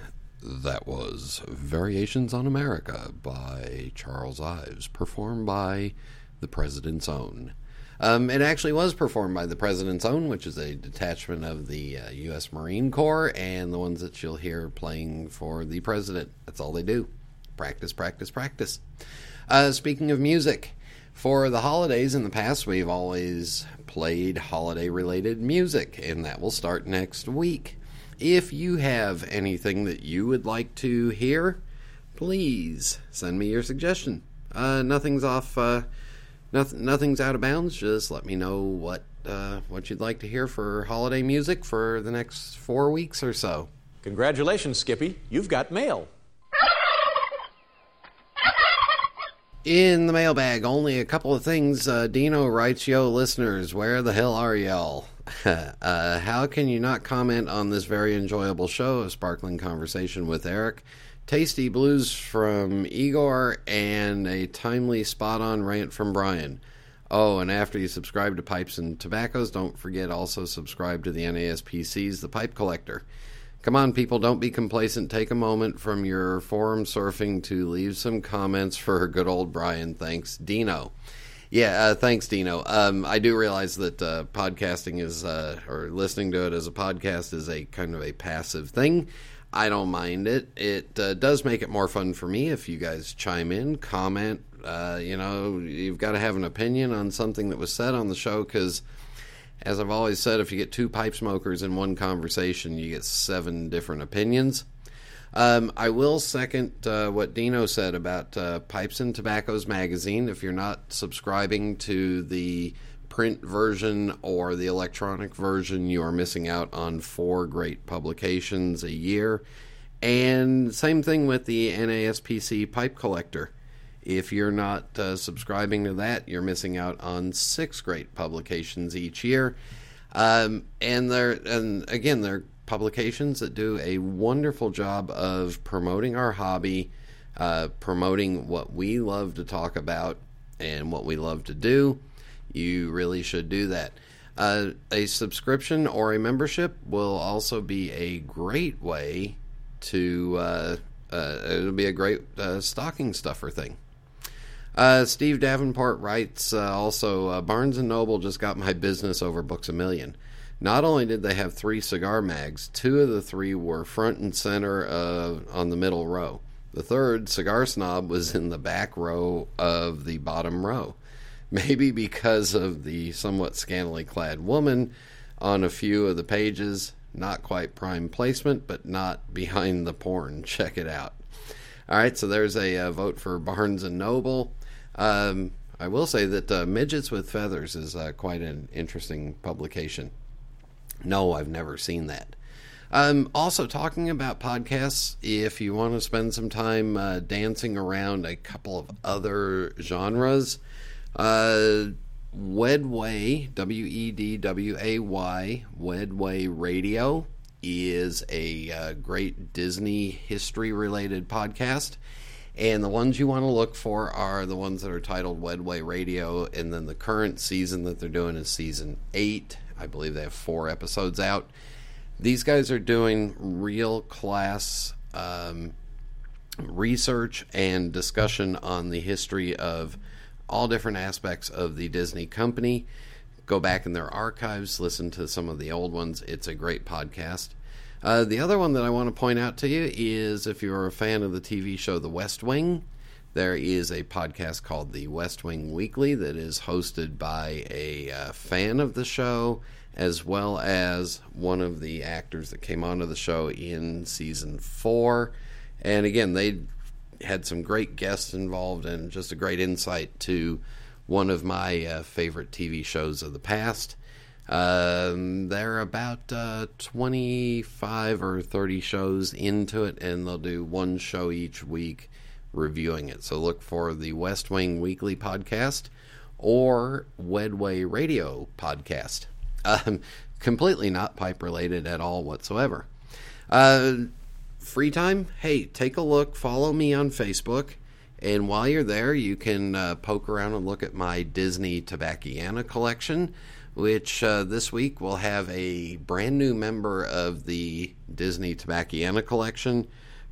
That was Variations on America by Charles Ives, performed by the President's Own. Um, it actually was performed by the President's Own, which is a detachment of the uh, U.S. Marine Corps, and the ones that you'll hear playing for the President. That's all they do. Practice, practice, practice. Uh, speaking of music, for the holidays in the past, we've always played holiday related music, and that will start next week. If you have anything that you would like to hear, please send me your suggestion. Uh, nothing's off. Uh, nothing, nothing's out of bounds. Just let me know what uh, what you'd like to hear for holiday music for the next four weeks or so. Congratulations, Skippy. You've got mail. In the mailbag, only a couple of things. Uh, Dino writes, Yo, listeners, where the hell are y'all? uh, how can you not comment on this very enjoyable show, A Sparkling Conversation with Eric? Tasty blues from Igor and a timely spot on rant from Brian. Oh, and after you subscribe to Pipes and Tobaccos, don't forget also subscribe to the NASPC's The Pipe Collector. Come on, people, don't be complacent. Take a moment from your forum surfing to leave some comments for good old Brian. Thanks, Dino. Yeah, uh, thanks, Dino. Um, I do realize that uh, podcasting is, uh, or listening to it as a podcast is a kind of a passive thing. I don't mind it. It uh, does make it more fun for me if you guys chime in, comment. Uh, you know, you've got to have an opinion on something that was said on the show because as I've always said, if you get two pipe smokers in one conversation, you get seven different opinions. Um, I will second uh, what Dino said about uh, Pipes and Tobaccos magazine. If you're not subscribing to the print version or the electronic version, you are missing out on four great publications a year. And same thing with the NASPC Pipe Collector. If you're not uh, subscribing to that, you're missing out on six great publications each year. Um, and they're and again, they're publications that do a wonderful job of promoting our hobby, uh, promoting what we love to talk about and what we love to do. You really should do that. Uh, a subscription or a membership will also be a great way to. Uh, uh it'll be a great uh, stocking stuffer thing. Uh, Steve Davenport writes uh, also uh, Barnes and Noble just got my business over Books a Million. Not only did they have three cigar mags, two of the three were front and center on the middle row. The third, Cigar Snob, was in the back row of the bottom row. Maybe because of the somewhat scantily clad woman on a few of the pages. Not quite prime placement, but not behind the porn. Check it out. All right, so there's a, a uh, vote for Barnes and Noble. Um, I will say that uh, Midgets with Feathers is uh, quite an interesting publication. No, I've never seen that. Um, also, talking about podcasts, if you want to spend some time uh, dancing around a couple of other genres, uh, Wedway, W E D W A Y, Wedway Radio is a uh, great Disney history related podcast. And the ones you want to look for are the ones that are titled Wedway Radio. And then the current season that they're doing is season eight. I believe they have four episodes out. These guys are doing real class um, research and discussion on the history of all different aspects of the Disney company. Go back in their archives, listen to some of the old ones. It's a great podcast. Uh, the other one that I want to point out to you is if you're a fan of the TV show The West Wing, there is a podcast called The West Wing Weekly that is hosted by a uh, fan of the show as well as one of the actors that came onto the show in season four. And again, they had some great guests involved and just a great insight to one of my uh, favorite TV shows of the past. Um, they're about uh, 25 or 30 shows into it, and they'll do one show each week reviewing it. So look for the West Wing Weekly podcast or Wedway Radio podcast. Um, completely not pipe related at all whatsoever. Uh, free time? Hey, take a look. Follow me on Facebook. And while you're there, you can uh, poke around and look at my Disney Tobacciana collection which uh, this week will have a brand new member of the Disney Tobacco collection,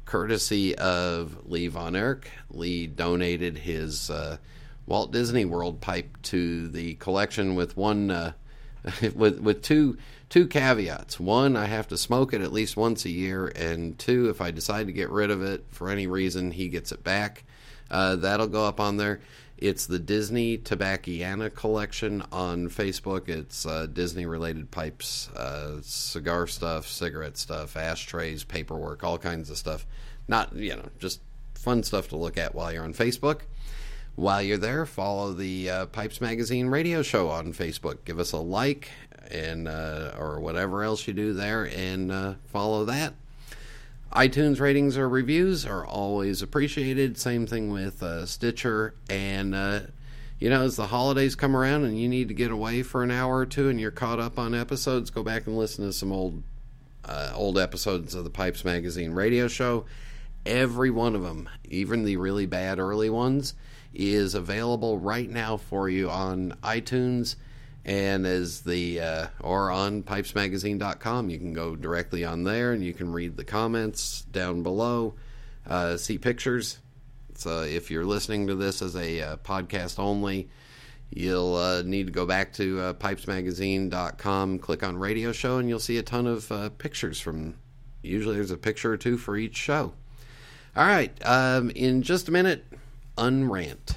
courtesy of Lee Von Erck. Lee donated his uh, Walt Disney World pipe to the collection with one uh, with with two two caveats. One, I have to smoke it at least once a year, and two, if I decide to get rid of it for any reason, he gets it back. Uh, that'll go up on there. It's the Disney Tobacciana collection on Facebook. It's uh, Disney related pipes, uh, cigar stuff, cigarette stuff, ashtrays, paperwork, all kinds of stuff. Not, you know, just fun stuff to look at while you're on Facebook. While you're there, follow the uh, Pipes Magazine radio show on Facebook. Give us a like and uh, or whatever else you do there, and uh, follow that iTunes ratings or reviews are always appreciated. Same thing with uh, Stitcher. And, uh, you know, as the holidays come around and you need to get away for an hour or two and you're caught up on episodes, go back and listen to some old uh, old episodes of the Pipes Magazine radio show. Every one of them, even the really bad early ones, is available right now for you on iTunes and as the uh, or on pipesmagazine.com you can go directly on there and you can read the comments down below uh, see pictures. So if you're listening to this as a uh, podcast only you'll uh, need to go back to uh, pipesmagazine.com click on radio show and you'll see a ton of uh, pictures from usually there's a picture or two for each show. All right um, in just a minute unrant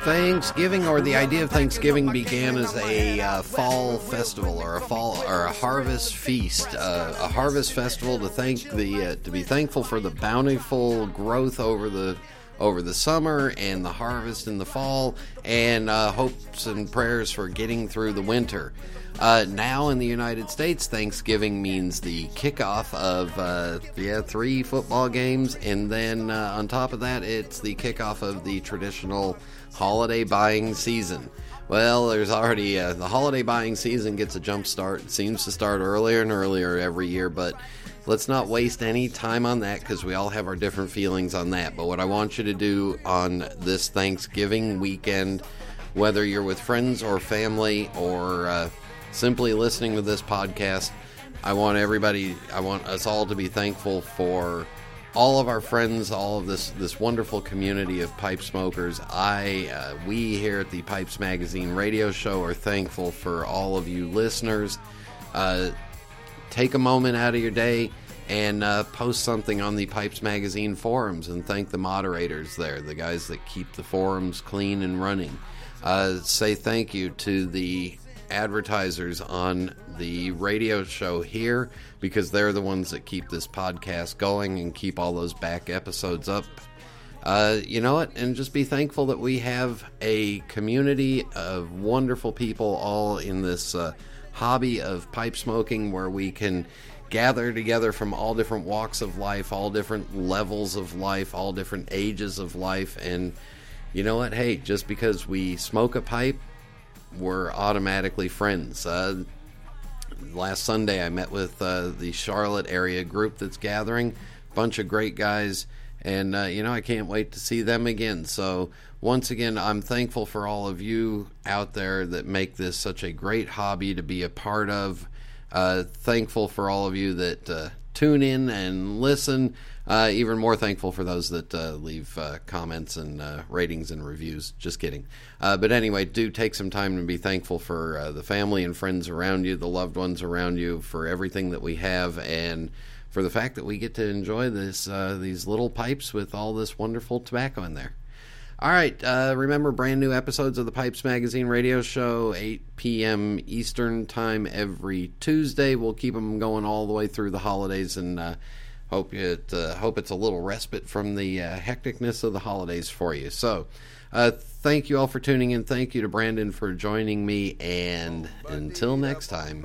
Thanksgiving, or the idea of Thanksgiving, began as a uh, fall festival or a fall or a harvest feast, uh, a harvest festival to thank the uh, to be thankful for the bountiful growth over the over the summer and the harvest in the fall, and uh, hopes and prayers for getting through the winter. Uh, now in the United States, Thanksgiving means the kickoff of uh, yeah three football games, and then uh, on top of that, it's the kickoff of the traditional holiday buying season. Well, there's already uh, the holiday buying season gets a jump start. It seems to start earlier and earlier every year, but let's not waste any time on that because we all have our different feelings on that. But what I want you to do on this Thanksgiving weekend, whether you're with friends or family or uh, simply listening to this podcast, I want everybody, I want us all to be thankful for all of our friends, all of this this wonderful community of pipe smokers. I, uh, we here at the Pipes Magazine radio show are thankful for all of you listeners. Uh, take a moment out of your day and uh, post something on the Pipes Magazine forums and thank the moderators there, the guys that keep the forums clean and running. Uh, say thank you to the advertisers on the radio show here because they're the ones that keep this podcast going and keep all those back episodes up. Uh, you know what? And just be thankful that we have a community of wonderful people all in this uh, hobby of pipe smoking where we can gather together from all different walks of life, all different levels of life, all different ages of life, and you know what? Hey, just because we smoke a pipe, we're automatically friends. Uh, last Sunday, I met with uh, the Charlotte area group that's gathering, bunch of great guys, and uh, you know I can't wait to see them again. So once again, I'm thankful for all of you out there that make this such a great hobby to be a part of. Uh, thankful for all of you that uh, tune in and listen. Uh, even more thankful for those that uh, leave uh, comments and ratings and reviews. Just kidding. But anyway, do take some time to be thankful for the family and friends around you, the loved ones around you, for everything that we have, and for the fact that we get to enjoy this these little pipes with all this wonderful tobacco in there. All right. Uh, remember, brand new episodes of the Pipes Magazine radio show, 8 p.m. Eastern Time every Tuesday. We'll keep them going all the way through the holidays and uh, hope it uh, hope it's a little respite from the uh, hecticness of the holidays for you. So, uh, thank you all for tuning in. Thank you to Brandon for joining me. And until next time.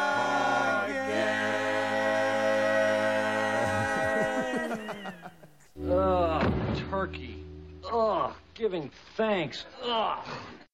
giving thanks. Ugh.